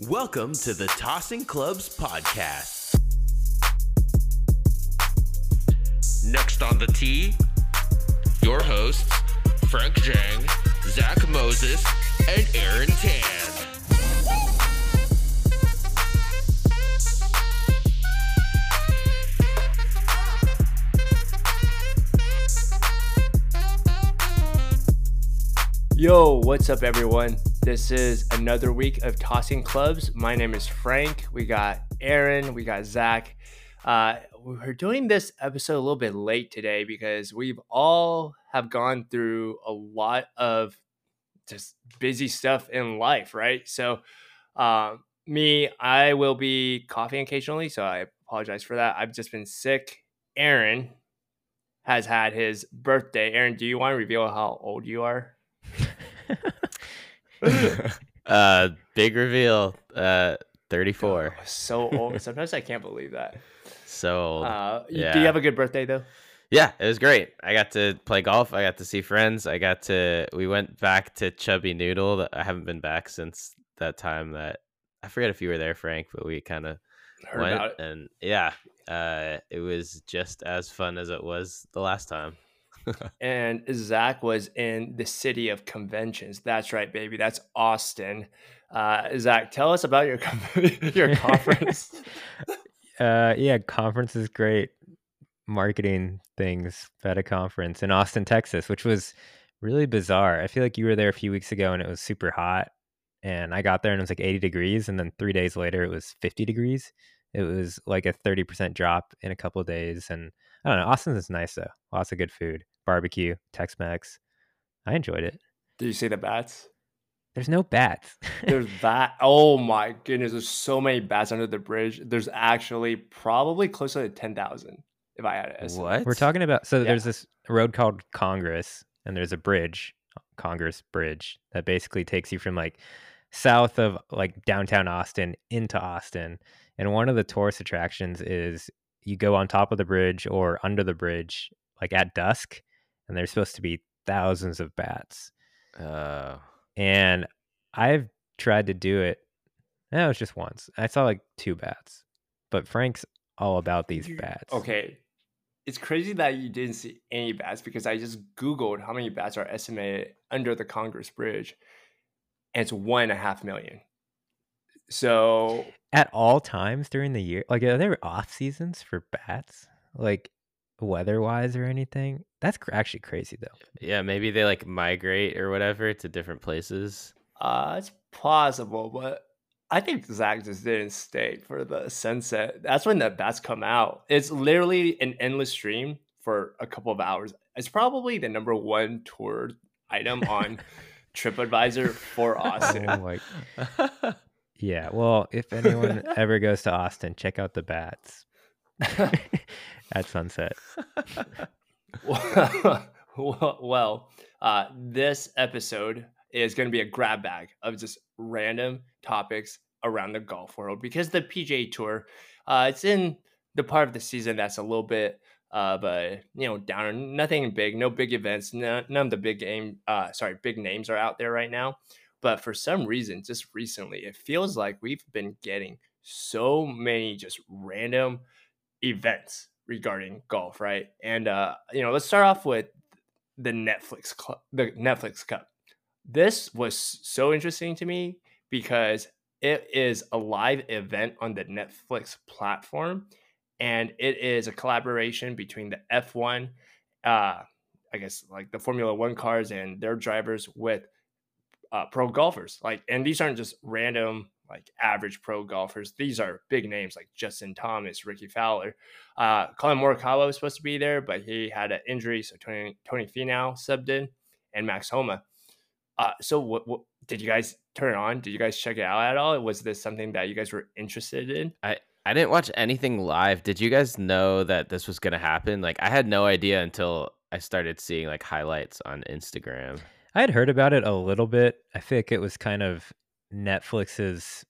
Welcome to the Tossing Clubs podcast. Next on the tee, your hosts, Frank Zhang, Zach Moses, and Aaron Tan. Yo, what's up, everyone? This is another week of Tossing Clubs. My name is Frank. We got Aaron, we got Zach. Uh, we're doing this episode a little bit late today because we've all have gone through a lot of just busy stuff in life, right? So, uh, me, I will be coughing occasionally, so I apologize for that. I've just been sick. Aaron has had his birthday. Aaron, do you want to reveal how old you are? uh, big reveal. Uh, 34. Oh, so old. Sometimes I can't believe that. So old. Uh, yeah. Do you have a good birthday though? yeah, it was great. I got to play golf. I got to see friends. I got to. We went back to Chubby Noodle. That- I haven't been back since that time. That I forget if you were there, Frank, but we kind of went and yeah, uh, it was just as fun as it was the last time. And Zach was in the city of conventions. That's right, baby. That's Austin. Uh, Zach, tell us about your your conference. Uh, yeah, conference is great. Marketing things at a conference in Austin, Texas, which was really bizarre. I feel like you were there a few weeks ago and it was super hot. And I got there and it was like 80 degrees. And then three days later, it was 50 degrees. It was like a 30% drop in a couple of days. And I don't know. Austin is nice though. Lots of good food, barbecue, Tex Mex. I enjoyed it. Did you see the bats? There's no bats. There's bat. Oh my goodness! There's so many bats under the bridge. There's actually probably closer to ten thousand, if I had to estimate. what We're talking about so Yeah. there's this road called Congress, and there's a bridge, Congress Bridge, that basically takes you from like south of like downtown Austin into Austin. And one of the tourist attractions is you go on top of the bridge or under the bridge like at dusk, and there's supposed to be thousands of bats. Uh, And I've tried to do it. No, it was just once. I saw like two bats, but Frank's all about these You- bats. Okay. It's crazy that you didn't see any bats because I just Googled how many bats are estimated under the Congress Bridge, and it's one and a half million. So at all times during the year like are there off seasons for bats like weather wise or anything that's cr- actually crazy though yeah, maybe they like migrate or whatever to different places. uh it's plausible, but I think Zach just didn't stay for the sunset. That's when the bats come out. It's literally an endless stream for a couple of hours. It's probably the number one tour item on TripAdvisor for Austin. oh my yeah well if anyone ever goes to austin check out the bats at sunset well, well, uh, this episode is going to be a grab bag of just random topics around the golf world because the PGA Tour, uh, it's in the part of the season that's a little bit of a you know downer. Nothing big, no big events. None, none of the big game, uh, sorry, big names are out there right now. But for some reason, just recently, it feels like we've been getting so many just random events regarding golf, right? And uh, you know, let's start off with the Netflix club, the Netflix Cup. This was so interesting to me because it is a live event on the Netflix platform, and it is a collaboration between the F1, uh, I guess like the Formula One cars and their drivers with uh, pro golfers. Like, and these aren't just random like average pro golfers. These are big names like Justin Thomas, Rickie Fowler. Uh, Collin Morikawa was supposed to be there, but he had an injury, so Tony Tony Finau subbed in, and Max Homa. Uh, so, what, what did you guys turn it on? Did you guys check it out at all? Was this something that you guys were interested in? I I didn't watch anything live. Did you guys know that this was gonna happen? Like I had no idea until I started seeing like highlights on Instagram. i had heard about it a little bit i think it was kind of netflix's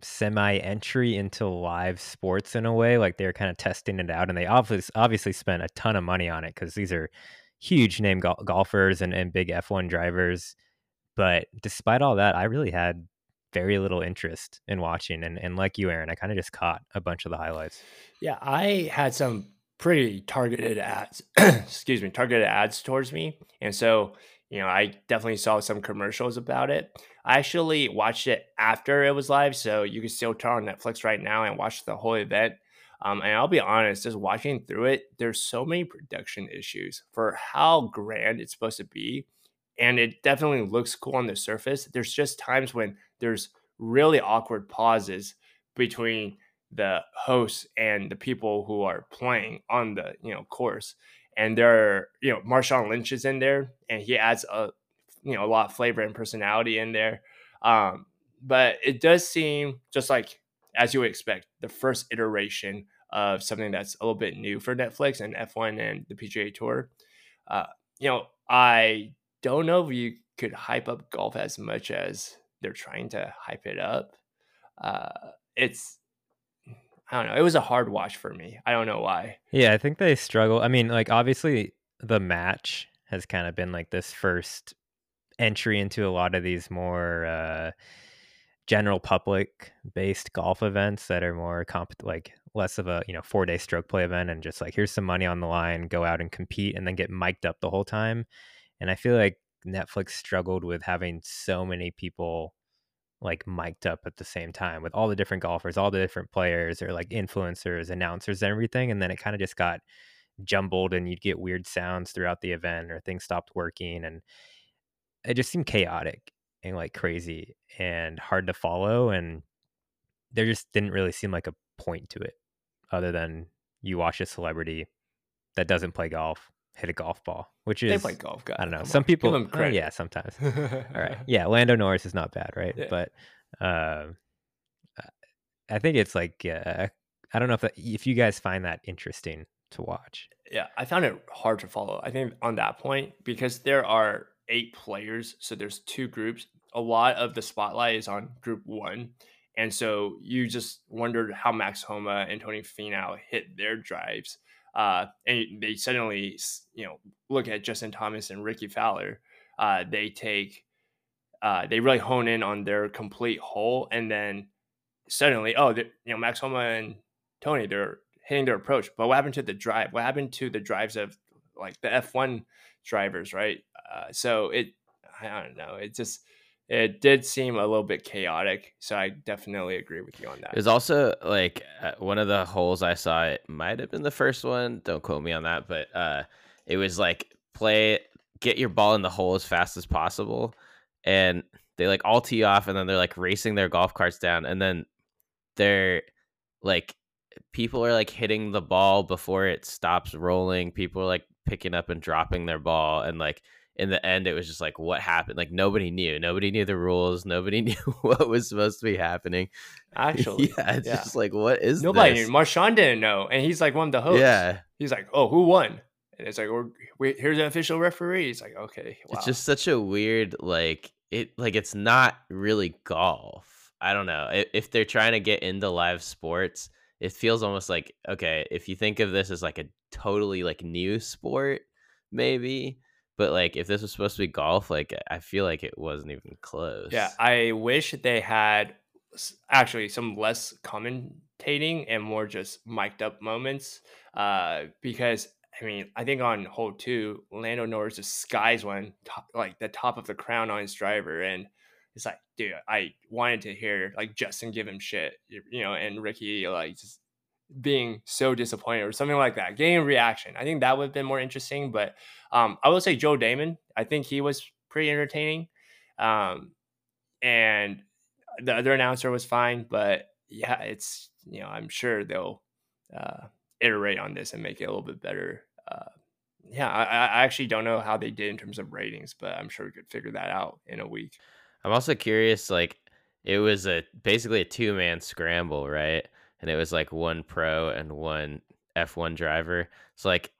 semi entry into live sports in a way like they're kind of testing it out and they obviously obviously spent a ton of money on it because these are huge name gol- golfers and, and big f1 drivers but despite all that i really had very little interest in watching. And and like you, Aaron, I kind of just caught a bunch of the highlights. Yeah, I had some pretty targeted ads. excuse me, targeted ads towards me, and so you know I definitely saw some commercials about it. I actually watched it after it was live, so you can still turn on Netflix right now and watch the whole event. Um, and I'll be honest, just watching through it, there's so many production issues for how grand it's supposed to be. And it definitely looks cool on the surface. There's just times when there's really awkward pauses between the hosts and the people who are playing on the you know course. And there are, you know, Marshawn Lynch is in there and he adds a you know a lot of flavor and personality in there. Um, but it does seem just like as you would expect, the first iteration of something that's a little bit new for Netflix and F1 and the PGA Tour. Uh, you know, I don't know if you could hype up golf as much as they're trying to hype it up. Uh, it's I don't know. It was a hard watch for me. I don't know why. Yeah, I think they struggle. I mean, like obviously the match has kind of been like this first entry into a lot of these more uh general public based golf events that are more comp like less of a you know four day stroke play event and just like here's some money on the line go out and compete and then get mic'd up the whole time. And i feel like netflix struggled with having so many people like mic'd up at the same time with all the different golfers all the different players or like influencers announcers and everything and then it kind of just got jumbled and you'd get weird sounds throughout the event or things stopped working and it just seemed chaotic and like crazy and hard to follow and there just didn't really seem like a point to it other than you watch a celebrity that doesn't play golf hit a golf ball which is They play golf, guys. i don't know Come some on, give people them oh, credit. yeah sometimes all right yeah lando norris is not bad right Yeah. but um i think it's like uh, i don't know if that, if you guys find that interesting to watch Yeah, I found it hard to follow. I think on that point because there are eight players, so there's two groups. A lot of the spotlight is on group one, and so you just wondered how Max Homa and Tony Finau hit their drives, uh, and they suddenly you know look at Justin Thomas and Rickie Fowler. Uh, they take uh, they really hone in on their complete hole, and then suddenly, oh, you know, Max Homa and Tony, they're hitting their approach. But what happened to the drive? What happened to the drives of like the F1 drivers, right? Uh, so it, I don't know. It just, it did seem a little bit chaotic. So I definitely agree with you on that. It was also like uh, one of the holes I saw. It might have been the first one. Don't quote me on that, but uh, it was like play, get your ball in the hole as fast as possible, and they like all tee off, and then they're like racing their golf carts down, and then they're like people are like hitting the ball before it stops rolling. People are like picking up and dropping their ball, and like in the end, it was just like what happened. Like nobody knew. Nobody knew the rules. Nobody knew what was supposed to be happening. Actually, yeah, it's yeah. just like what is nobody this? knew. Marshawn didn't know. And he's like one of the hosts. Yeah, He's like, oh, who won? And it's like, we're, we here's an official referee. It's like, okay. Wow. it's just such a weird like it. Like it's not really golf. I don't know if, if they're trying to get into live sports. It feels almost like okay, if you think of this as like a totally like new sport, maybe. But like if this was supposed to be golf, like I feel like it wasn't even close. Yeah, I wish they had actually some less commentating and more just mic'd up moments. Uh, because I mean, I think on hole two, Lando Norris just skies one top, like the top of the crown on his driver, and it's like, dude, I wanted to hear like Justin give him shit, you you know, and Rickie like just being so disappointed or something like that, getting a reaction. I think that would have been more interesting. But um, I will say Joe Damon, I think he was pretty entertaining. Um, and the other announcer was fine, but yeah, it's you know I'm sure they'll uh, iterate on this and make it a little bit better. Uh, yeah, I, I actually don't know how they did in terms of ratings, but I'm sure we could figure that out in a week. I'm also curious. Like it was a basically a two man scramble, right? And it was like one pro and one F1 driver. So like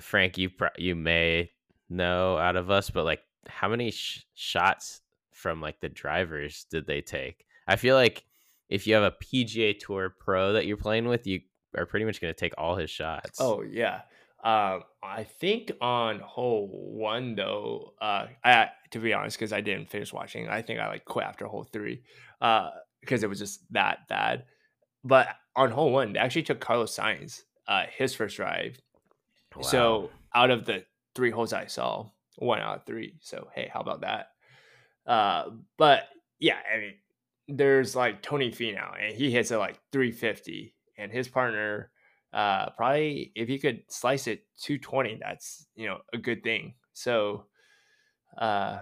Frank, you pro- you may know out of us, but like how many sh- shots from like the drivers did they take? I feel like if you have a PGA Tour pro that you're playing with, you are pretty much going to take all his shots. Oh yeah, Um, I think on hole one though, uh, I to be honest, because I didn't finish watching, I think I like quit after hole three, uh, because it was just that bad. But on hole one, they actually took Carlos Sainz, uh, his first drive. So out of the three holes I saw, one out of three. So hey, how about that? Uh, but yeah, I mean, there's like Tony Finau, and he hits it like 350, and his partner, uh, probably if he could slice it 220, that's you know a good thing. So, uh,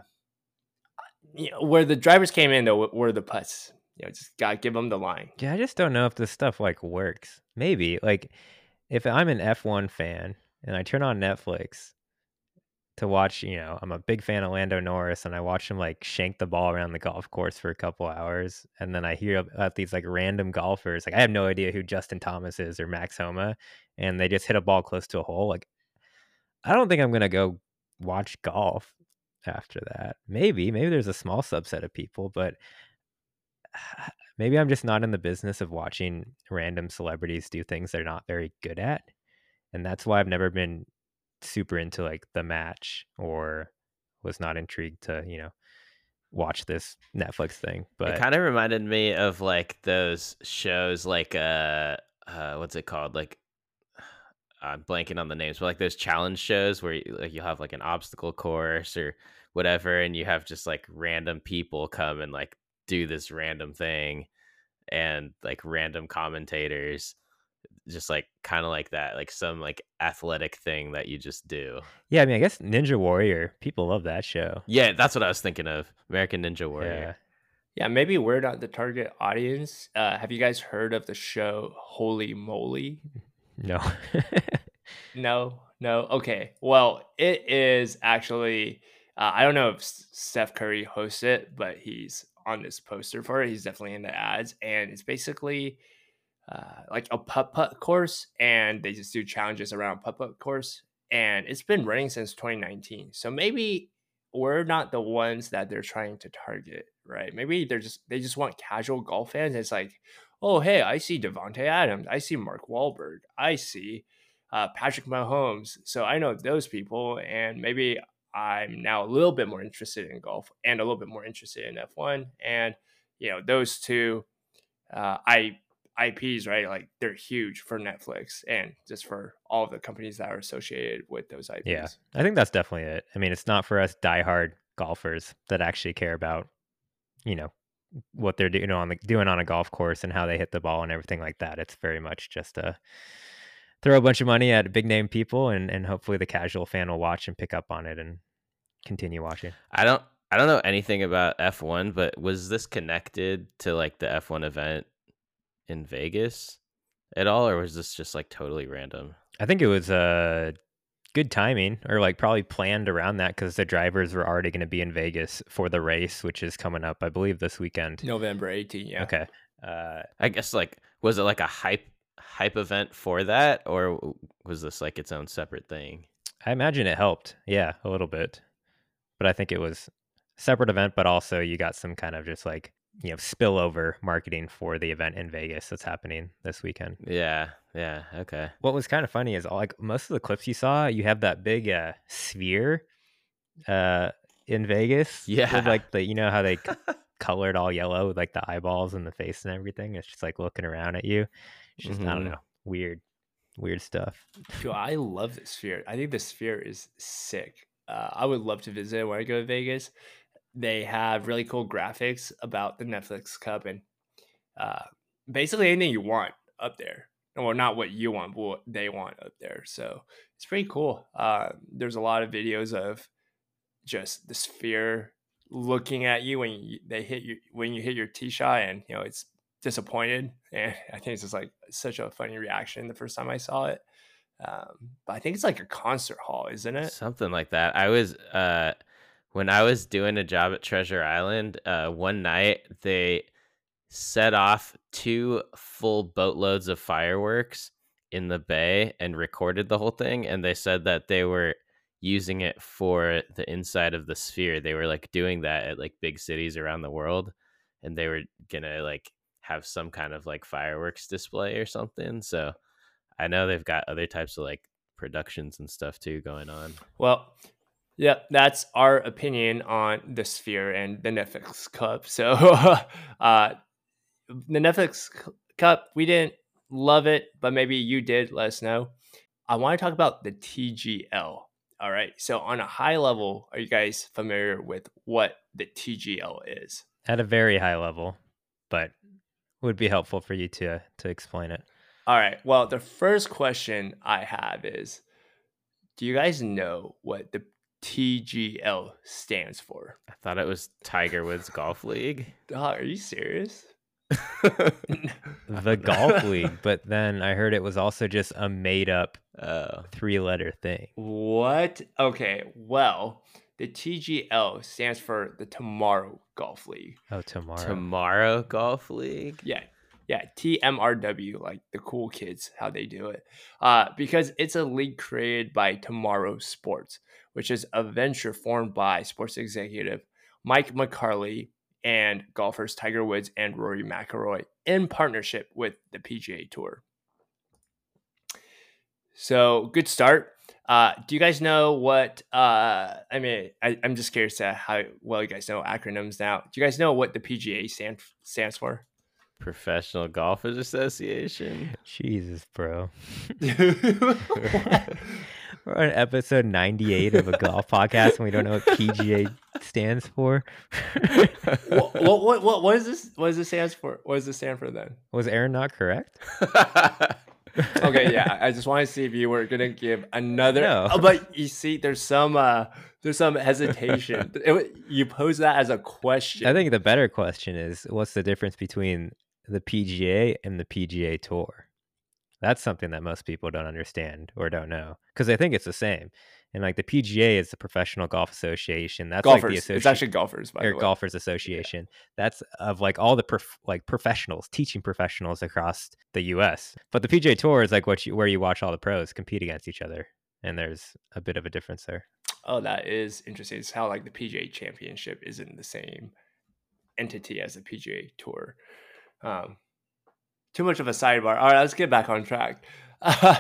you know, where the drivers came in though were the putts. You know, just gotta give them the line. Yeah, I just don't know if this stuff like works. Maybe like if I'm an F1 fan and I turn on Netflix to watch, you know, I'm a big fan of Lando Norris and I watch him like shank the ball around the golf course for a couple hours. And then I hear about these like random golfers. Like I have no idea who Justin Thomas is or Max Homa. And they just hit a ball close to a hole. Like I don't think I'm going to go watch golf after that. Maybe, maybe there's a small subset of people, but maybe I'm just not in the business of watching random celebrities do things they're not very good at. And that's why I've never been super into like the match or was not intrigued to, you know, watch this Netflix thing. But it kind of reminded me of like those shows like uh uh what's it called? Like I'm blanking on the names, but like those challenge shows where you, like you have like an obstacle course or whatever and you have just like random people come and like do this random thing and like random commentators just like kind of like that like some like athletic thing that you just do yeah, I mean, I guess Ninja Warrior, people love that show. yeah that's what i was thinking of american ninja warrior Yeah, yeah maybe we're not the target audience. Uh, have you guys heard of the show Holy Moly? No. No, no. Okay. Well, it is actually. Uh, I don't know if Steph Curry hosts it, but he's on this poster for it. He's definitely in the ads, and it's basically uh, like a putt putt course, and they just do challenges around putt putt course, and it's been running since 2019. So maybe we're not the ones that they're trying to target, right? Maybe they're just they just want casual golf fans. It's like, oh hey, I see Davante Adams, I see Mark Wahlberg, I see uh, Patrick Mahomes. So I know those people, and maybe I'm now a little bit more interested in golf and a little bit more interested in F1. And you know, those two, uh, I IPs, right? Like they're huge for Netflix and just for all of the companies that are associated with those IPs. yeah. I think that's definitely it. I mean, it's not for us diehard golfers that actually care about, you know, what they're doing on the doing on a golf course and how they hit the ball and everything like that. It's very much just a throw a bunch of money at big name people and and hopefully the casual fan will watch and pick up on it and continue watching. i don't i don't know anything about f1 but was this connected to like the f1 event in vegas at all or was this just like totally random I think it was uh good timing or like probably planned around that because the drivers were already going to be in Vegas for the race, which is coming up, I believe, this weekend. November 18, yeah. Okay. Uh, I guess like was it like a hype hype event for that or was this like its own separate thing? I imagine it helped. Yeah, a little bit. But I think it was separate event, but also you got some kind of just like, you know, spillover marketing for the event in Vegas that's happening this weekend. Yeah, yeah, okay. What was kind of funny is like most of the clips you saw, you have that big uh sphere uh in Vegas. Yeah. With like the you know how they colored all yellow with like the eyeballs and the face and everything. It's just like looking around at you. It's just I don't Mhm. know. Weird. Weird stuff. Dude, I love the sphere. I think the sphere is sick. Uh, I would love to visit it when I go to Vegas. They have really cool graphics about the Netflix Cup and uh, basically anything you want up there. Well, not what you want, but what they want up there. So it's pretty cool. Uh, there's a lot of videos of just the sphere looking at you when you, they hit you when you hit your tee shot, and you know it's disappointed. And I think it's just like such a funny reaction the first time I saw it. Um, but I think it's like a concert hall, isn't it? Something like that. I was uh when I was doing a job at Treasure Island, uh one night they set off two full boatloads of fireworks in the bay and recorded the whole thing and they said that they were using it for the inside of the sphere. They were like doing that at like big cities around the world and they were going to like have some kind of like fireworks display or something. So I know they've got other types of like productions and stuff too going on. Well, yeah, that's our opinion on the Sphere and the Netflix Cup. So, uh, the Netflix Cup, we didn't love it, but maybe you did. Let us know. I want to talk about the TGL. All right. So, on a high level, are you guys familiar with what the TGL is? At a very high level, but would be helpful for you to to explain it. All right. Well, the first question I have is Do you guys know what the TGL stands for? I thought it was Tiger Woods Golf League. Oh, are you serious? The golf league, but then I heard it was also just a made up oh. three letter thing. What? Okay. Well, the TGL stands for the Tomorrow Golf League. Oh, tomorrow. Tomorrow Golf League. Yeah. Yeah, TMRW, like the cool kids, how they do it. Uh, because it's a league created by Tomorrow Sports, which is a venture formed by sports executive Mike McCarley and golfers Tiger Woods and Rory McIlroy in partnership with the PGA Tour. So good start. Uh, do you guys know what? Uh, I mean, I, I'm just curious to how well you guys know acronyms now. Do you guys know what the PGA stand, stands for? Professional Golfers Association. Jesus, bro. We're on episode 98 of a golf podcast and we don't know what PGA stands for. what, what, what, what, what is this? What does this stand for? What does this stand for then? Was Aaron not correct? Okay, yeah. I just want to see if you were gonna give another. No. Oh, but you see, there's some, uh there's some hesitation. It you pose that as a question. I think the better question is what's the difference between the PGA and the PGA Tour? That's something that most people don't understand or don't know because they think it's the same. And like the PGA is the Professional Golf Association. That's golfers. like the association. it's actually golfers, by or the way. Golfers Association. That's of like all the prof- like professionals, teaching professionals across the U.S. But the PGA Tour is like what you where you watch all the pros compete against each other, and there's a bit of a difference there. Oh, that is interesting. It's how like the PGA Championship isn't the same entity as the PGA Tour. Um, too much of a sidebar. All right, let's get back on track. all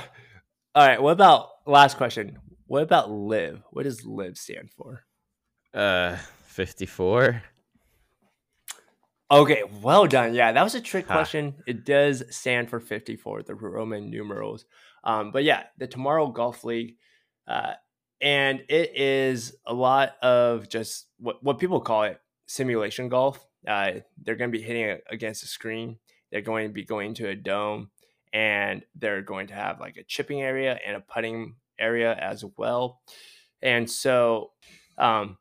right, what about last question? What about LIV? What does live stand for? uh, 54. Okay, well done. Yeah, that was a trick question. It does stand for 54, the Roman numerals. Um, but yeah, the Tomorrow Golf League. Uh, and it is a lot of just what, what people call it simulation golf. Uh, they're going to be hitting it against a screen. They're going to be going to a dome and they're going to have like a chipping area and a putting area as well. And so, um,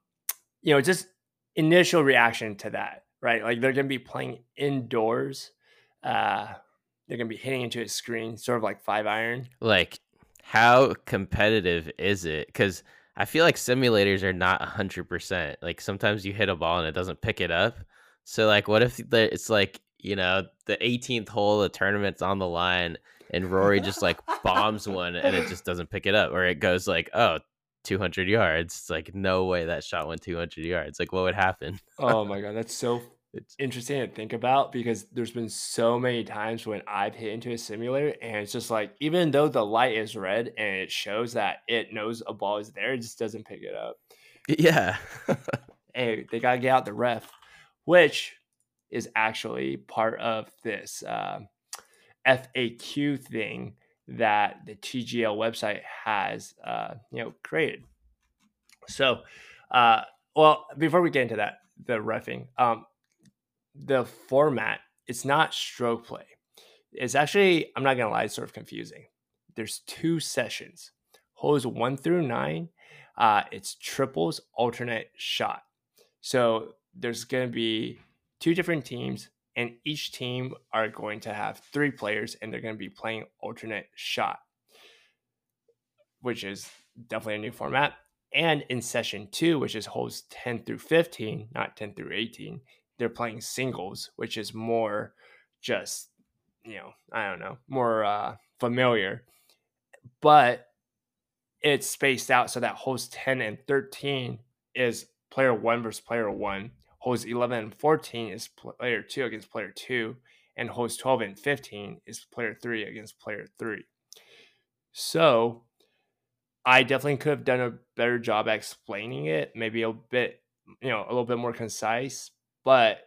you know, just initial reaction to that, right? Like they're going to be playing indoors. Uh, they're going to be hitting into a screen, sort of like five iron. Like, how competitive is it? Because I feel like simulators are not 100%. Like, sometimes you hit a ball and it doesn't pick it up. So, like, what if it's like, you know, the 18th hole, the tournament's on the line, and Rory just like bombs one and it just doesn't pick it up, or it goes like, oh, 200 yards. It's like, no way that shot went 200 yards. Like, what would happen? Oh my god, that's so It's interesting to think about because there's been so many times when I've hit into a simulator and it's just like even though the light is red and it shows that it knows a ball is there, it just doesn't pick it up. yeah. Hey, they gotta get out the ref, which is actually part of this um, FAQ thing that the TGL website has, uh, you know, created. So, uh, well, before we get into that, the refing, um, the format it's not stroke play. It's actually, I'm not gonna lie, it's sort of confusing. There's two sessions, holes one through nine. Uh, it's triples alternate shot. So there's to be two different teams, and each team are going to have three players, and they're going to be playing alternate shot, which is definitely a new format. And in session two, which is holes 10 through 15, not 10 through 18, they're playing singles, which is more just, you know, I don't know, more uh, familiar. But it's spaced out so that holes 10 and 13 is player one versus player one. Holes 11 and 14 is player two against player two. And holes 12 and 15 is player three against player three. So I definitely could have done a better job explaining it, maybe a bit, you know, a little bit more concise. But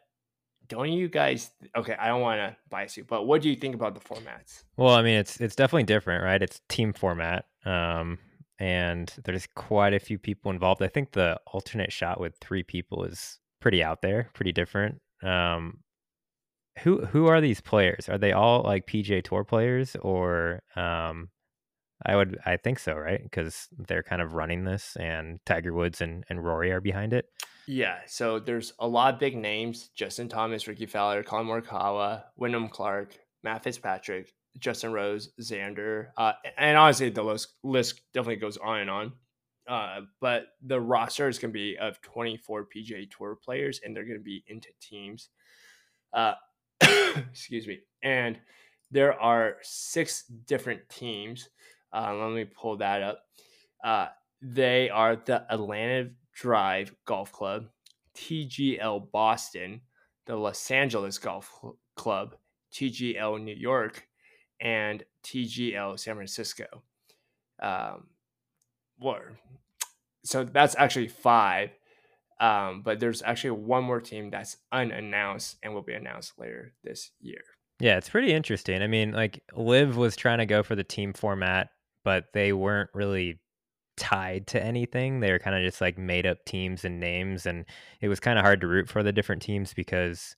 don't you guys? Okay, I don't want to bias you, but what do you think about the formats? Well, I mean, it's it's definitely different, right? It's team format, um, and there's quite a few people involved. I think the alternate shot with three people is pretty out there, pretty different. Um, who who are these players? Are they all like PGA Tour players, or um, I would I think so, right? Because they're kind of running this, and Tiger Woods and, and Rory are behind it. Yeah, so there's a lot of big names: Justin Thomas, Rickie Fowler, Collin Morikawa, Wyndham Clark, Matt Fitzpatrick, Justin Rose, Xander, uh, and honestly, the list, list definitely goes on and on. Uh, but the roster is going to be of 24 PGA Tour players, and they're going to be into teams. Uh, excuse me. And there are six different teams. Uh, let me pull that up. Uh, they are the Atlanta Drive Golf Club, TGL Boston, the Los Angeles Golf Club, TGL New York, and TGL San Francisco. Um, or, so that's actually five. Um, but there's actually one more team that's unannounced and will be announced later this year. Yeah, it's pretty interesting. I mean, like LIV was trying to go for the team format, but they weren't really tied to anything. They were kind of just like made up teams and names, and it was kind of hard to root for the different teams because,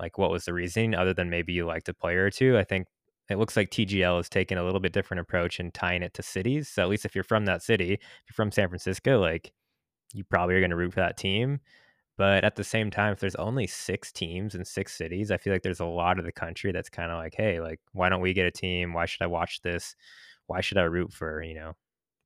like, what was the reasoning other than maybe you liked a player or two? I think it looks like TGL is taking a little bit different approach and tying it to cities. So at least if you're from that city, if you're from San Francisco, like you probably are going to root for that team. But at the same time, if there's only six teams in six cities, I feel like there's a lot of the country that's kind of like, hey, like, why don't we get a team? Why should I watch this? Why should I root for, you know,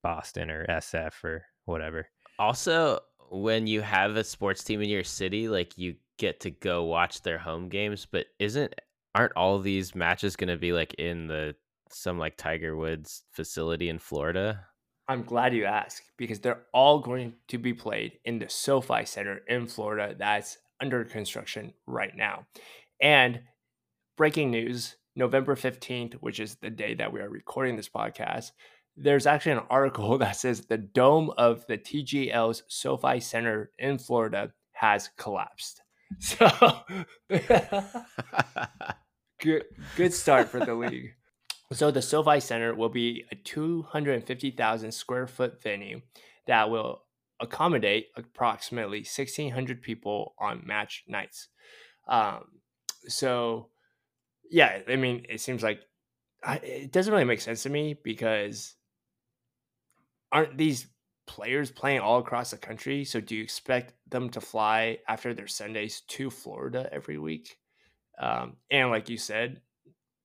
Boston or SF or whatever? Also, when you have a sports team in your city, like you get to go watch their home games, but isn't aren't all these matches going to be like in the some like Tiger Woods facility in Florida? I'm glad you asked because they're all going to be played in the SoFi Center in Florida that's under construction right now. And breaking news November 15th, which is the day that we are recording this podcast, there's actually an article that says the dome of the TGL's SoFi Center in Florida has collapsed. So good good start for the league. So the SoFi Center will be a 250,000 square foot venue that will accommodate approximately 1,600 people on match nights. Um, so, yeah, I mean, it seems like I, it doesn't really make sense to me because aren't these players playing all across the country? So, do you expect them to fly after their Sundays to Florida every week? Um, and like you said,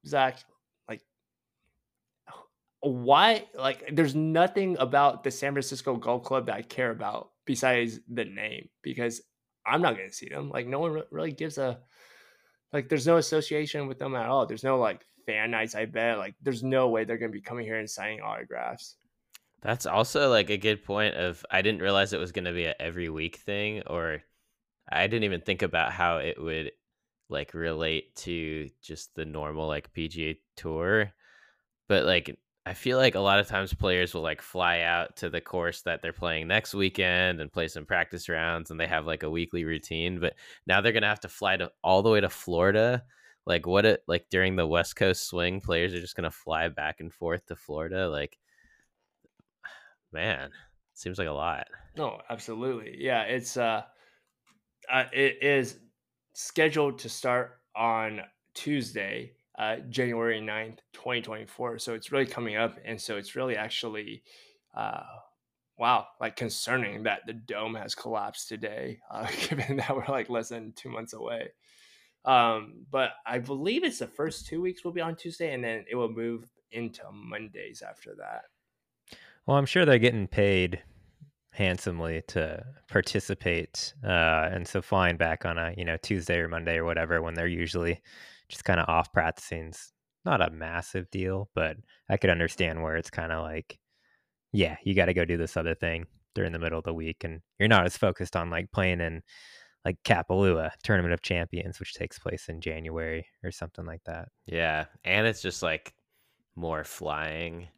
Zach, like why like there's nothing about the San Francisco Golf Club that I care about besides the name because I'm not going to see them. Like no one really gives a like there's no association with them at all. There's no like fan nights, I bet. Like there's no way they're going to be coming here and signing autographs. That's also like a good point of I didn't realize it was going to be a every week thing or I didn't even think about how it would like relate to just the normal like PGA tour. But like I feel like a lot of times players will like fly out to the course that they're playing next weekend and play some practice rounds and they have like a weekly routine. But now they're gonna have to fly to all the way to Florida. Like what it like during the West Coast swing, players are just gonna fly back and forth to Florida. Like man, seems like a lot. No, absolutely. Yeah, it's uh, uh it is scheduled to start on Tuesday uh, January 9th, 2024. So it's really coming up. And so it's really actually, uh, wow, like concerning that the dome has collapsed today, uh, given that we're like less than two months away. Um, but I believe it's the first two weeks will be on Tuesday and then it will move into Mondays after that. Well, I'm sure they're getting paid handsomely to participate uh and so flying back on a you know tuesday or monday or whatever when they're usually just kind of off practicing's not a massive deal, but I could understand where it's kind of like, yeah, you got to go do this other thing during the middle of the week, and you're not as focused on like playing in like Kapalua Tournament of Champions, which takes place in January or something like that. Yeah, and it's just like more flying,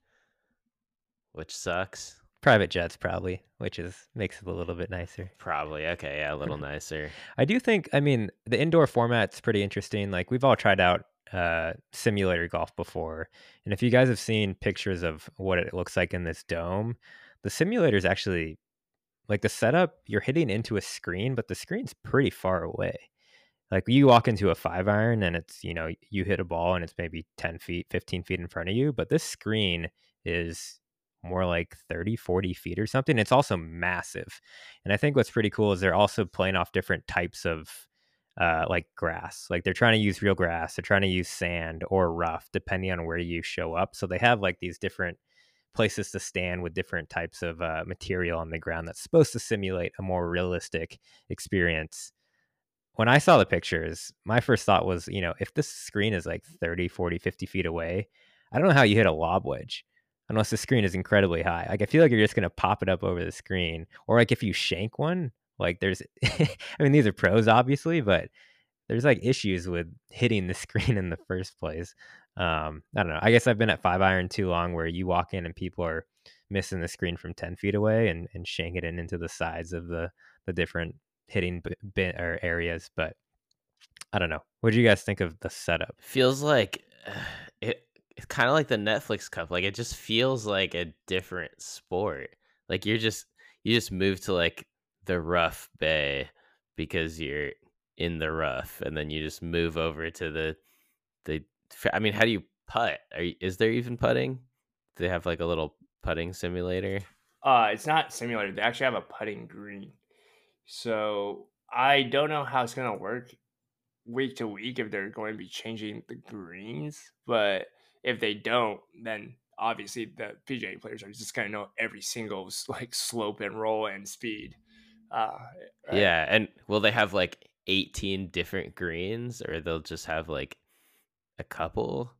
which sucks. Private jets probably, which is makes it a little bit nicer. Probably okay, yeah, a little nicer. I do think, I mean, the indoor format's pretty interesting. Like we've all tried out uh, simulator golf before, and if you guys have seen pictures of what it looks like in this dome, the simulator is actually like the setup. You're hitting into a screen, but the screen's pretty far away. Like you walk into a five iron and it's you know you hit a ball and it's maybe ten feet, fifteen feet in front of you, but this screen is more like 30, 40 feet or something. It's also massive. And I think what's pretty cool is they're also playing off different types of uh, like grass. Like they're trying to use real grass, they're trying to use sand or rough, depending on where you show up. So they have like these different places to stand with different types of uh, material on the ground that's supposed to simulate a more realistic experience. When I saw the pictures, my first thought was, you know, if this screen is like 30, 40, 50 feet away, I don't know how you hit a lob wedge unless the screen is incredibly high. Like I feel like you're just gonna pop it up over the screen, or like if you shank one, like there's, I mean these are pros obviously, but there's like issues with hitting the screen in the first place. Um, I don't know. I guess I've been at five iron too long, where you walk in and people are missing the screen from ten feet away and and shank it in into the sides of the the different hitting bit or areas, but. I don't know. What do you guys think of the setup? Feels like it's kind of like the Netflix Cup. Like it just feels like a different sport. Like you're just you just move to like the rough bay because you're in the rough, and then you just move over to the the. I mean, how do you putt? Are you, is there even putting? Do they have like a little putting simulator? Uh, it's not simulator. They actually have a putting green. So I don't know how it's gonna work week to week if they're going to be changing the greens, but if they don't, then obviously the PGA players are just going to know every single like slope and roll and speed. Uh, right? Yeah, and will they have like 18 different greens, or they'll just have like a couple,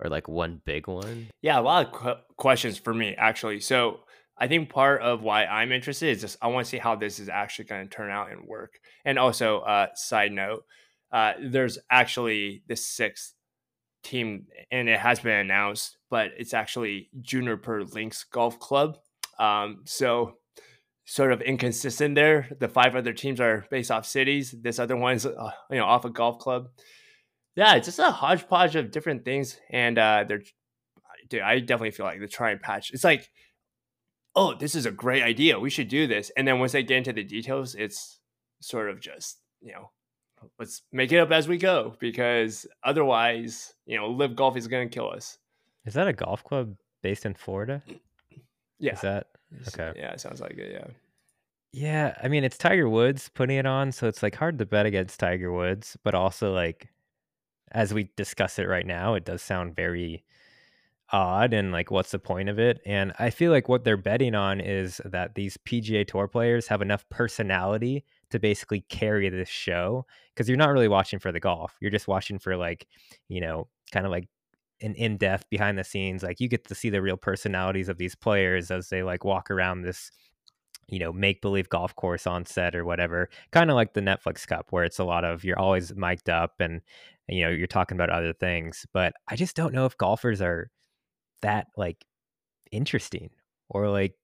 or like one big one? Yeah, a lot of qu- questions for me actually. So I think part of why I'm interested is just I want to see how this is actually going to turn out and work. And also, uh, side note, uh, there's actually the sixth team, and it has been announced, but it's actually Jupiter Links Golf Club. Um, so sort of inconsistent there. The five other teams are based off cities. This other one's uh, you know off a golf club. Yeah, it's just a hodgepodge of different things, and uh, they're dude. I definitely feel like the try and patch. It's like, oh, this is a great idea. We should do this, and then once they get into the details, it's sort of just you know let's make it up as we go because otherwise, you know, LIV golf is going to kill us. Is that a golf club based in Florida? Yeah. Is that okay? Yeah, it sounds like it. Yeah. Yeah, I mean, it's Tiger Woods putting it on, so it's like hard to bet against Tiger Woods, but also like as we discuss it right now, it does sound very odd and like what's the point of it? And I feel like what they're betting on is that these PGA Tour players have enough personality to basically carry this show because you're not really watching for the golf. You're just watching for like, you know, kind of like an in-depth behind the scenes like you get to see the real personalities of these players as they like walk around this you know make believe golf course on set or whatever kind of like the netflix cup where it's a lot of you're always mic'd up and you know you're talking about other things but i just don't know if golfers are that like interesting or like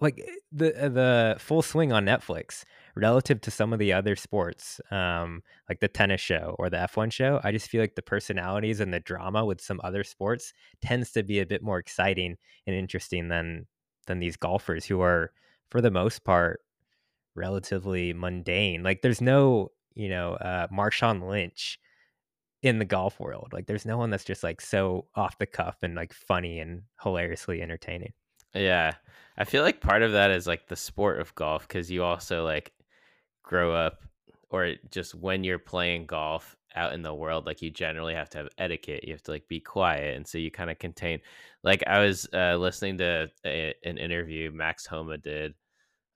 like eh, the uh, the full swing on Netflix relative to some of the other sports, um, like the tennis show or the F1 show. I just feel like the personalities and the drama with some other sports tends to be a bit more exciting and interesting than than these golfers who are, for the most part, relatively mundane. Like there's no, you know, uh, Marshawn Lynch in the golf world. Like there's no one that's just like so off the cuff and like funny and hilariously entertaining. Yeah. I feel like part of that is like the sport of golf because you also like grow up or just when you're playing golf out in the world like you generally have to have etiquette you have to like be quiet and so you kind of contain like i was uh, listening to a, an interview max homa did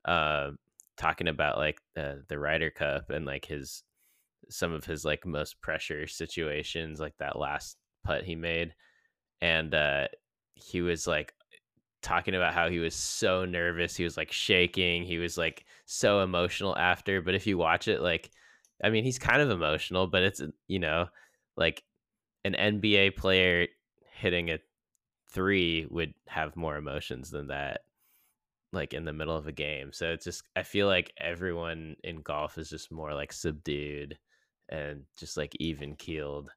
uh, talking about like uh, the Ryder Cup and like his some of his like most pressure situations like that last putt he made and uh he was like talking about how he was so nervous. He was like shaking. He was like so emotional after. But if you watch it, like, I mean, he's kind of emotional, but it's, you know, like an NBA player hitting a three would have more emotions than that like in the middle of a game. So it's just I feel like everyone in golf is just more like subdued and just like even keeled.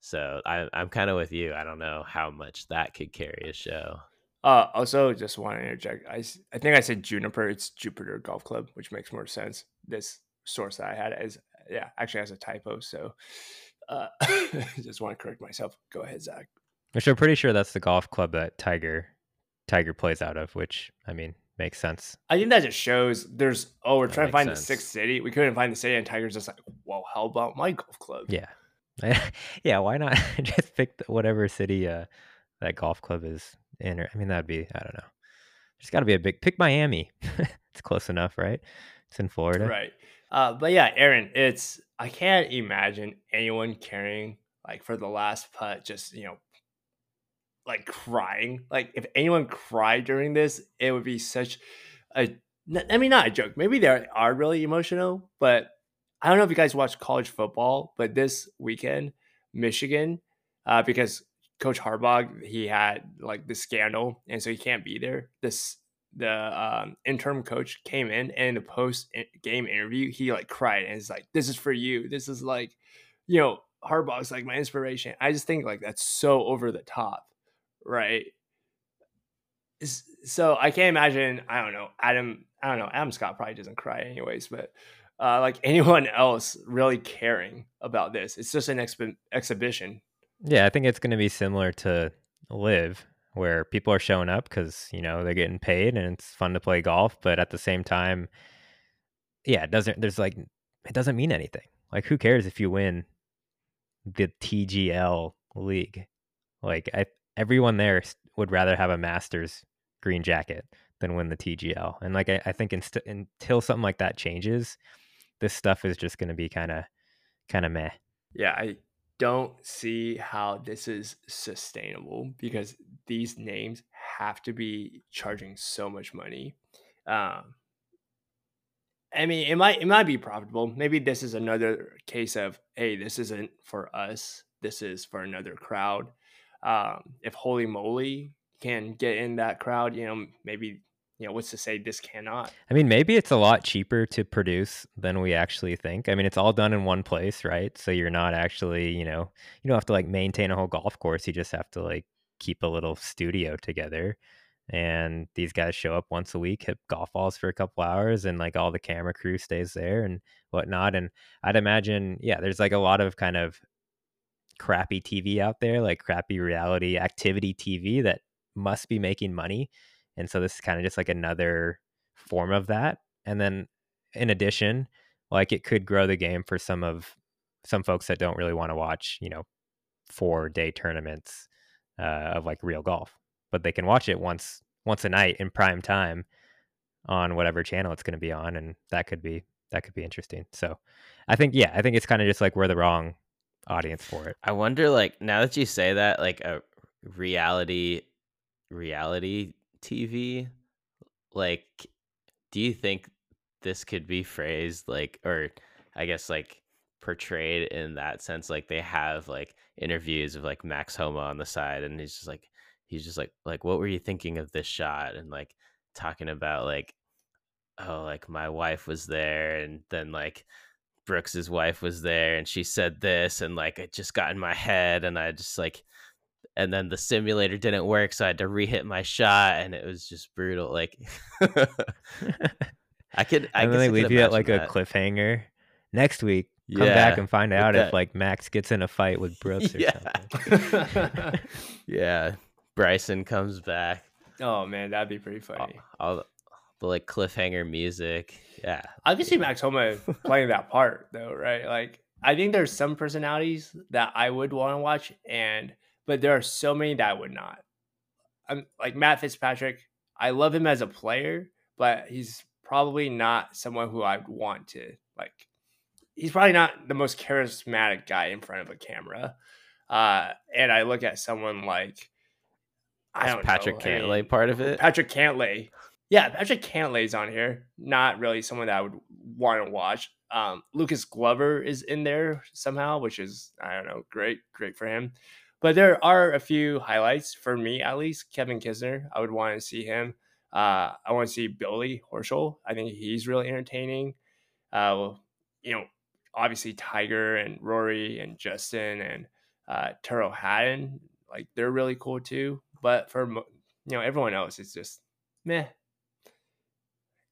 So I, I'm kind of with you. I don't know how much that could carry a show. Uh, also, just want to interject. I, I think I said Juniper. It's Jupiter Golf Club, which makes more sense. This source that I had is yeah, actually has a typo. So, uh, just want to correct myself. Go ahead, Zach. Which I'm pretty sure that's the golf club that Tiger Tiger plays out of. Which I mean makes sense. I think that just shows there's oh we're That trying to find sense. the sixth city. We couldn't find the city, and Tiger's just like, well, how about my golf club? Yeah, yeah. Why not just pick whatever city uh, that golf club is in? Or, I mean, that'd be I don't know. There's got to be a big pick Miami. it's close enough, right? It's in Florida. Right. Uh, but yeah, Aaron, it's I can't imagine anyone caring like for the last putt, just you know, like crying. Like if anyone cried during this, it would be such a. I mean, not a joke. Maybe they are really emotional, but I don't know if you guys watch college football, but this weekend, Michigan, uh, because Coach Harbaugh he had like the scandal, and so he can't be there. This the um, interim coach came in and in the post game interview he like cried and is like this is for you. This is like you know harbaugh's like my inspiration. I just think like that's so over the top right? So i can't imagine i don't know adam i don't know adam scott probably doesn't cry anyways but uh, like anyone else really caring about this? It's just an exp- exhibition Yeah, I think it's going to be similar to LIV, where people are showing up because you know they're getting paid and it's fun to play golf, but at the same time, yeah, it doesn't. There's like it doesn't mean anything. Like, who cares if you win the TGL league? Like, I everyone there would rather have a Masters green jacket than win the TGL. And like, I, I think inst- until something like that changes, this stuff is just going to be kind of kind of meh. yeah, I don't see how this is sustainable because these names have to be charging so much money. Um, I mean, it might it might be profitable. Maybe this is another case of hey, this isn't for us. This is for another crowd. Um, if Holy Moly can get in that crowd, you know, maybe you know what's to say this cannot. I mean, maybe it's a lot cheaper to produce than we actually think. I mean, it's all done in one place, right? So you're not actually, you know, you don't have to like maintain a whole golf course. You just have to like keep a little studio together. And these guys show up once a week, hit golf balls for a couple hours, and like all the camera crew stays there and whatnot. And I'd imagine, yeah, there's like a lot of kind of crappy TV out there, like crappy reality activity TV that must be making money. And so this is kind of just like another form of that. And then in addition, like it could grow the game for some of some folks that don't really want to watch, you know, four day tournaments uh, of like real golf, but they can watch it once once a night in prime time on whatever channel it's going to be on, and that could be that could be interesting. So I think yeah, I think it's kind of just like we're the wrong audience for it. I wonder, like, now that you say that, like a reality, reality TV, like, do you think this could be phrased like, or I guess like portrayed in that sense? Like, they have like interviews of like Max Homa on the side, and he's just like, he's just like, like, what were you thinking of this shot? And like talking about like, oh, like my wife was there, and then like Brooks's wife was there and she said this and like it just got in my head and I just like and then the simulator didn't work so I had to re-hit my shot and it was just brutal like I could I and guess then they could leave you at like imagine a cliffhanger. Next week, come back and find with out if like Max gets in a fight with Brooks or Yeah. something. yeah Bryson comes back oh man, that'd be pretty all, funny. all the, the like cliffhanger music yeah I can see Max Homa playing that part though, right? Like I think there's some personalities that I would want to watch, and but there are so many that I would not. I'm like Matt Fitzpatrick. I love him as a player, but he's probably not someone who I'd want to like. He's probably not the most charismatic guy in front of a camera. Uh, and I look at someone like I Is don't Patrick know, I Cantlay mean, part of it Patrick Cantlay. Yeah, Patrick Cantlay's on here. Not really someone that I would want to watch. Um, Lucas Glover is in there somehow, which is I don't know, great, great for him. But there are a few highlights for me, at least. Kevin Kisner, I would want to see him. Uh, I want to see Billy Horschel. I think he's really entertaining. Uh, you know, obviously Tiger and Rory and Justin and uh, Tyrrell Hatton, like they're really cool too. But for you know everyone else, it's just meh.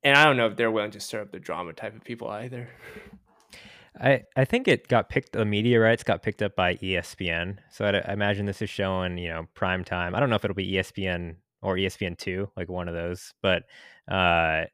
And I don't know if they're willing to stir up the drama type of people either. I, I think it got picked the media rights got picked up by ESPN. So I, I imagine this is showing you know prime time. I don't know if it'll be ESPN or ESPN two, like one of those, but uh,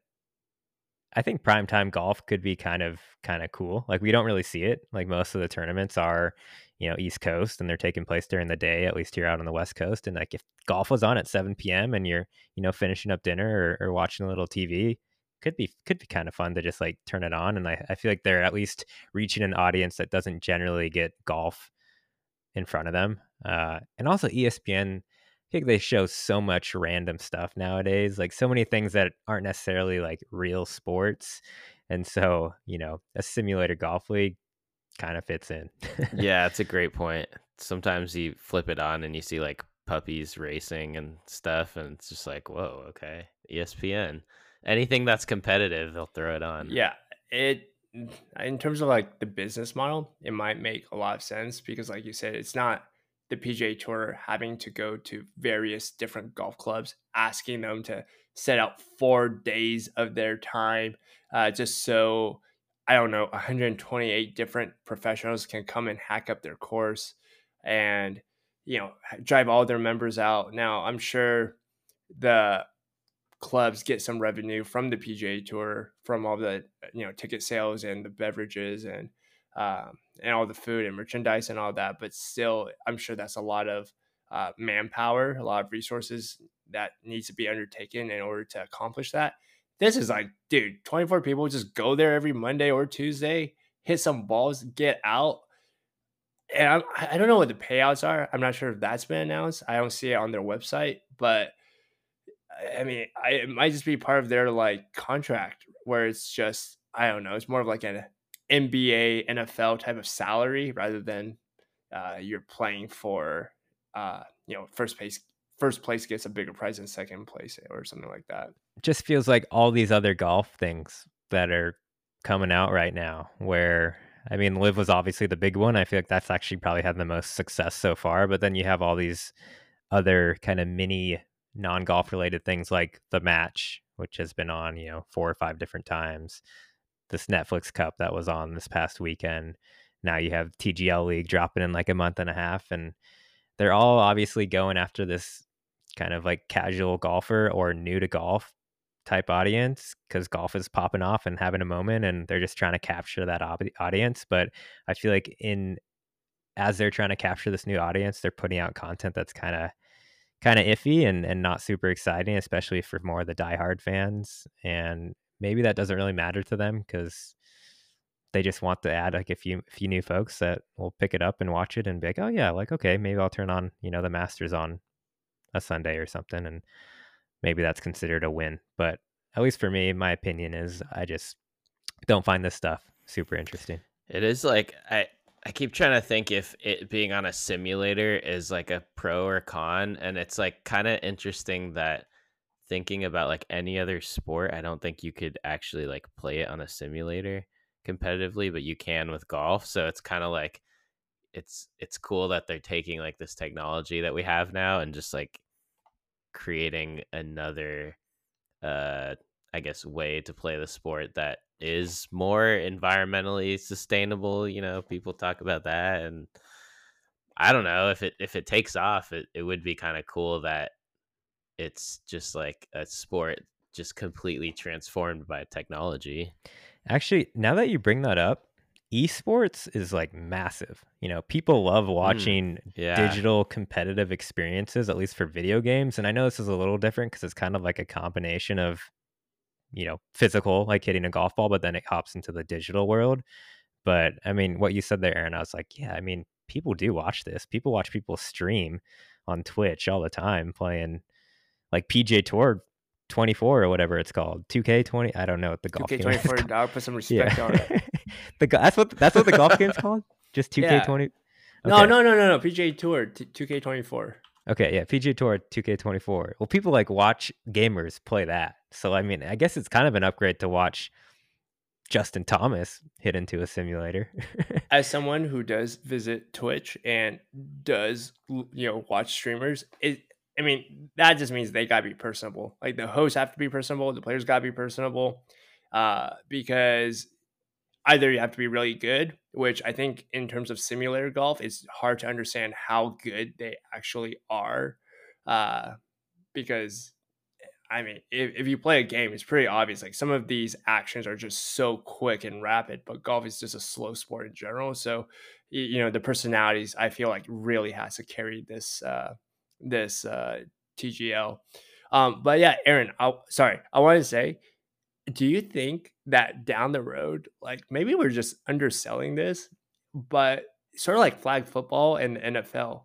I think primetime golf could be kind of kind of cool. Like we don't really see it. Like most of the tournaments are, you know, East Coast and they're taking place during the day, at least here out on the West Coast. And like if golf was on at 7 p.m. and you're, you know, finishing up dinner or, or watching a little TV, could be could be kind of fun to just like turn it on. And I, I feel like they're at least reaching an audience that doesn't generally get golf in front of them. Uh, and also ESPN I think they show so much random stuff nowadays, like so many things that aren't necessarily like real sports. And so, you know, a simulator golf league kind of fits in. yeah, it's a great point. Sometimes you flip it on and you see like puppies racing and stuff, and it's just like, whoa, okay. ESPN. Anything that's competitive, they'll throw it on. Yeah. It in terms of like the business model, it might make a lot of sense because like you said, it's not the PGA Tour having to go to various different golf clubs, asking them to set out four days of their time uh, just so, I don't know, 128 different professionals can come and hack up their course and, you know, drive all their members out. Now, I'm sure the clubs get some revenue from the PGA Tour from all the, you know, ticket sales and the beverages and, um, and all the food and merchandise and all that. But still, I'm sure that's a lot of uh, manpower, a lot of resources that needs to be undertaken in order to accomplish that. This is like, dude, 24 people just go there every Monday or Tuesday, hit some balls, get out. And I'm, I don't know what the payouts are. I'm not sure if that's been announced. I don't see it on their website, but I mean, I, it might just be part of their like contract where it's just, I don't know, it's more of like an NBA, NFL type of salary rather than uh, you're playing for, uh, you know, first place. First place gets a bigger prize than second place or something like that. just feels like all these other golf things that are coming out right now. Where I mean, LIV was obviously the big one. I feel like that's actually probably had the most success so far. But then you have all these other kind of mini non golf related things like the match, which has been on, you know, four or five different times this Netflix Cup that was on this past weekend. Now you have TGL League dropping in like a month and a half, and they're all obviously going after this kind of like casual golfer or new to golf type audience because golf is popping off and having a moment, and they're just trying to capture that ob- audience. But I feel like in as they're trying to capture this new audience, they're putting out content that's kind of kind of iffy and and not super exciting, especially for more of the diehard fans. And maybe that doesn't really matter to them because they just want to add like a few few new folks that will pick it up and watch it and be like, oh yeah, like okay, maybe I'll turn on you know the Masters on a Sunday or something, and maybe that's considered a win. But at least for me, my opinion is I just don't find this stuff super interesting. It is like I I keep trying to think if it being on a simulator is like a pro or con, and it's like kind of interesting that thinking about like any other sport, I don't think you could actually like play it on a simulator competitively, but you can with golf. So it's kind of like it's it's cool that they're taking like this technology that we have now and just like creating another uh I guess way to play the sport that is more environmentally sustainable, you know, people talk about that and I don't know if it if it takes off, it, it would be kind of cool that it's just like a sport just completely transformed by technology. Actually, now that you bring that up, esports is like massive. You know, people love Mm, watching yeah. digital competitive experiences, at least for video games. And I know this is a little different because it's kind of like a combination of, you know, physical, like hitting a golf ball, but then it hops into the digital world. But I mean, what you said there, Aaron, I was like, yeah, I mean, people do watch this. People watch people stream on Twitch all the time playing like PGA Tour 24 or whatever it's called. 2K20. I don't know what the golf is 2K24, I'll put some respect on it. the that's what that's what the golf game's called. Just 2K20. No, Okay. no, no, no, no. PGA Tour, two K twenty four. Okay, yeah, PGA Tour 2K24. Well, people like watch gamers play that. So I mean, I guess it's kind of an upgrade to watch Justin Thomas hit into a simulator. As someone who does visit Twitch and does you know watch streamers, it I mean that just means they gotta be personable. Like the hosts have to be personable, the players gotta be personable, uh, because either you have to be really good, which I think in terms of simulator golf, it's hard to understand how good they actually are, uh, because I mean, if, if you play a game, it's pretty obvious. Like some of these actions are just so quick and rapid, but golf is just a slow sport in general. So, you know, the personalities I feel like really has to carry this uh, this uh, TGL. Um, but yeah, Aaron, I, sorry, I want to say, do you think that down the road, like maybe we're just underselling this, but sort of like flag football and the NFL,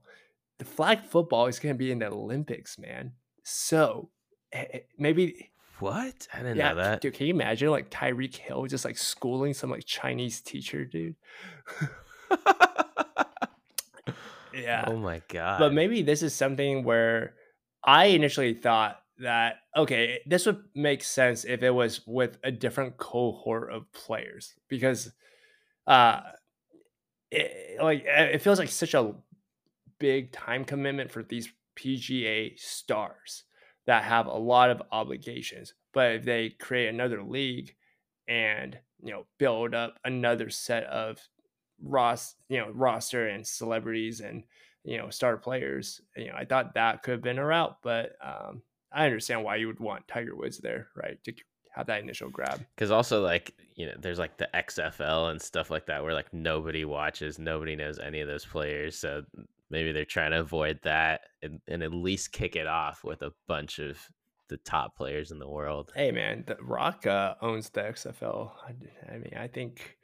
the flag football is going to be in the Olympics, man. So eh, eh, maybe What? I didn't yeah, know that. dude. Can you imagine like Tyreek Hill just like schooling some like Chinese teacher, dude? yeah, Oh my god. but maybe this is something where I initially thought that okay, this would make sense if it was with a different cohort of players because, uh, it, like it feels like such a big time commitment for these PGA stars that have a lot of obligations. But if they create another league and you know build up another set of ros you know roster and celebrities and you know star players, you know I thought that could have been a route, but um, I understand why you would want Tiger Woods there, right? To have that initial grab. Because also, like, you know, there's like the XFL and stuff like that where like nobody watches, nobody knows any of those players. So maybe they're trying to avoid that and, and at least kick it off with a bunch of the top players in the world. Hey man, the Rock uh, owns the XFL. I, I mean, I think,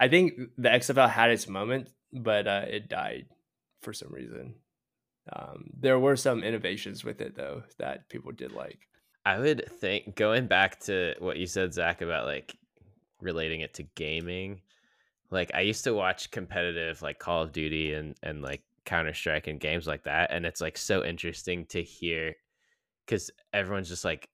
I think the XFL had its moment, but uh, it died for some reason. Um, there were some innovations with it though that people did like. I would think going back to what you said, Zach, about like relating it to gaming. Like I used to watch competitive like Call of Duty and and like Counter Strike and games like that, and it's like so interesting to hear because everyone's just like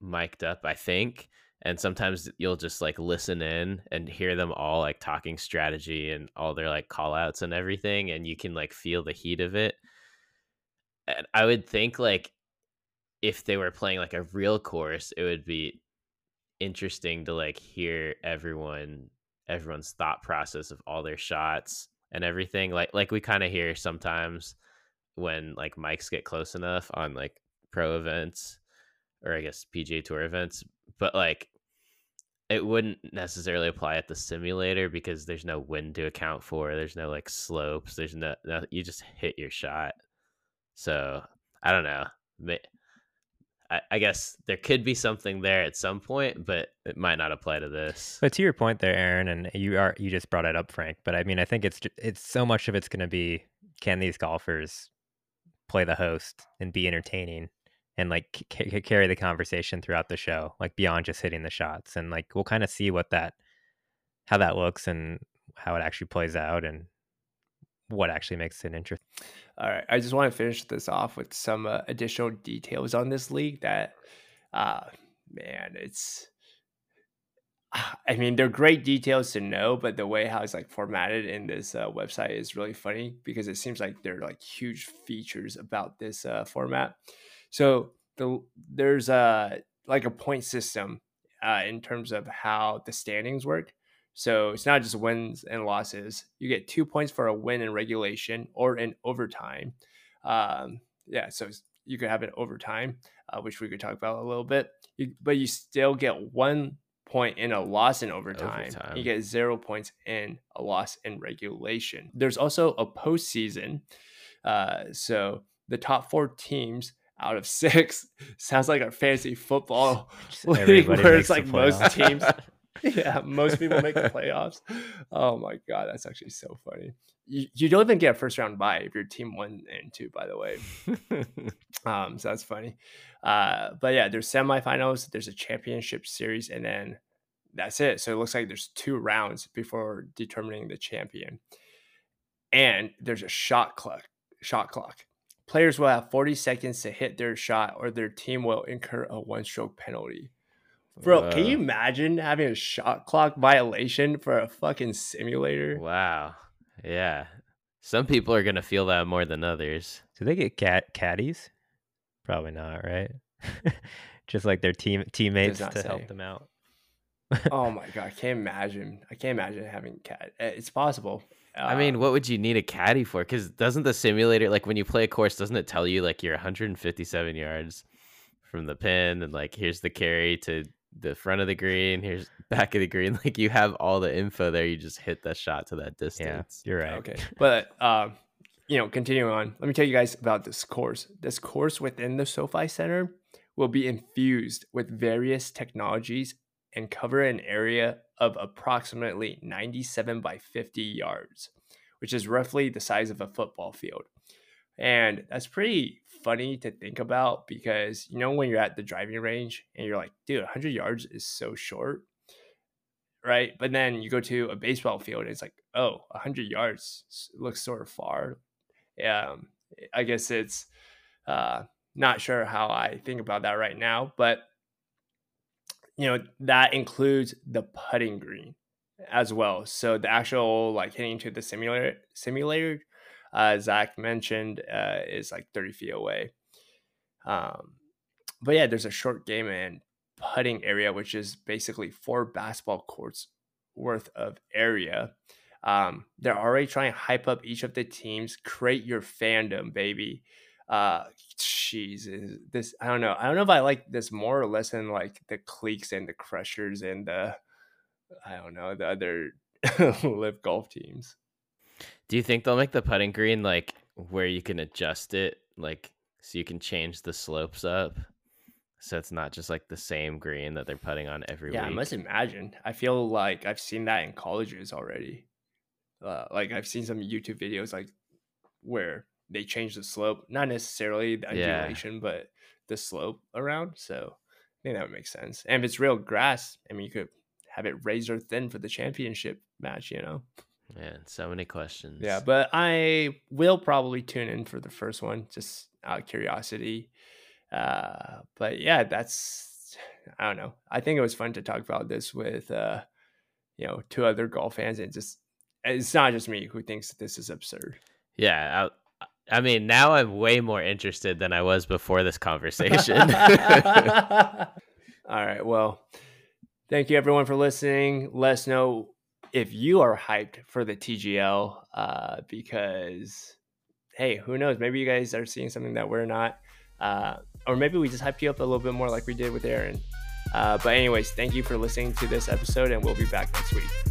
mic'd up, I think, and sometimes you'll just like listen in and hear them all like talking strategy and all their like call outs and everything, and you can like feel the heat of it. And I would think like if they were playing like a real course, it would be interesting to like hear everyone everyone's thought process of all their shots and everything. Like like we kind of hear sometimes when like mics get close enough on like pro events or I guess PGA Tour events, but like it wouldn't necessarily apply at the simulator because there's no wind to account for. There's no like slopes. There's no, no you just hit your shot. So I don't know. I, I guess there could be something there at some point, but it might not apply to this. But to your point there, Aaron, and you are you just brought it up, Frank. But I mean, I think it's it's so much of it's going to be can these golfers play the host and be entertaining and like c- carry the conversation throughout the show, like beyond just hitting the shots. And like we'll kind of see what that how that looks and how it actually plays out and what actually makes it interesting. All right, I just want to finish this off with some uh, additional details on this league that, uh, man, it's. I mean, they're great details to know, but the way how it's like formatted in this uh, website is really funny because it seems like they're like huge features about this uh, format. So the there's a like a point system uh, in terms of how the standings work. So it's not just wins and losses. You get two points for a win in regulation or in overtime. Um, yeah, so you could have it overtime, uh, which we could talk about a little bit. You, but you still get one point in a loss in overtime. Overtime. You get zero points in a loss in regulation. There's also a postseason. Uh, so the top four teams out of six sounds like a fantasy football league everybody where it's like most teams yeah, most people make the playoffs. Oh my god, that's actually so funny. You, you don't even get a first round bye if your team one and two, by the way. Um, so that's funny. Uh, but yeah, there's semifinals, there's a championship series, and then that's it. So it looks like there's two rounds before determining the champion. and there's a shot clock. Shot clock. Players will have 40 seconds to hit their shot, or their team will incur a one-stroke penalty. Bro, can you imagine having a shot clock violation for a fucking simulator? Wow. Yeah. Some people are gonna feel that more than others. Do they get cat caddies? Probably not, right? Just like their team teammates to say. help them out. oh my god, I can't imagine. I can't imagine having cat. eh, It's possible. I mean, Uh, what would you need a caddy for? Because doesn't the simulator, like when you play a course, doesn't it tell you like you're 157 yards from the pin and like here's the carry to the front of the green, here's back of the green. Like you have all the info there. You just hit the shot to that Yeah, distance. you're right. Okay, but um, you know, continuing on, let me tell you guys about this course. This course within the SoFi Center will be infused with various technologies and cover an area of approximately 97 by 50 yards, which is roughly the size of a football field. And that's pretty funny to think about because you know when you're at the driving range and you're like, dude, 100 yards is so short, right? But then you go to a baseball field and it's like, oh, 100 yards looks sort of far. Um, I guess it's uh, not sure how I think about that right now, but you know that includes the putting green as well. So the actual like hitting to the simulator simulator, uh, Zach mentioned, uh, is like 30 feet away. Um, but yeah, there's a short game and putting area, which is basically four basketball courts worth of area. Um, they're already trying to hype up each of the teams, create your fandom, baby. Uh, is this I don't know. I don't know if I like this more or less than like the Cleeks and the crushers and the I don't know the other LIV golf teams. Do you think they'll make the putting green like where you can adjust it, like so you can change the slopes up? So it's not just like the same green that they're putting on every Yeah, I must imagine. I feel like I've seen that in colleges already. Uh, like I've seen some YouTube videos like where they change the slope, not necessarily the Yeah. undulation, but the slope around. So I think that would make sense. And if it's real grass, I mean, you could have it razor thin for the championship match. You know. Man, so many questions. Yeah, but I will probably tune in for the first one, just out of curiosity. Uh, but yeah, that's I don't know. I think it was fun to talk about this with uh, you know, two other golf fans, and just it's not just me who thinks that this is absurd. Yeah. I, I mean, now I'm way more interested than I was before this conversation. All right. Well, thank you everyone for listening. Let us know if you are hyped for the TGL uh, because, hey, who knows? Maybe you guys are seeing something that we're not. Uh, or maybe we just hyped you up a little bit more like we did with Aaron. Uh, but, anyways, thank you for listening to this episode, and we'll be back next week.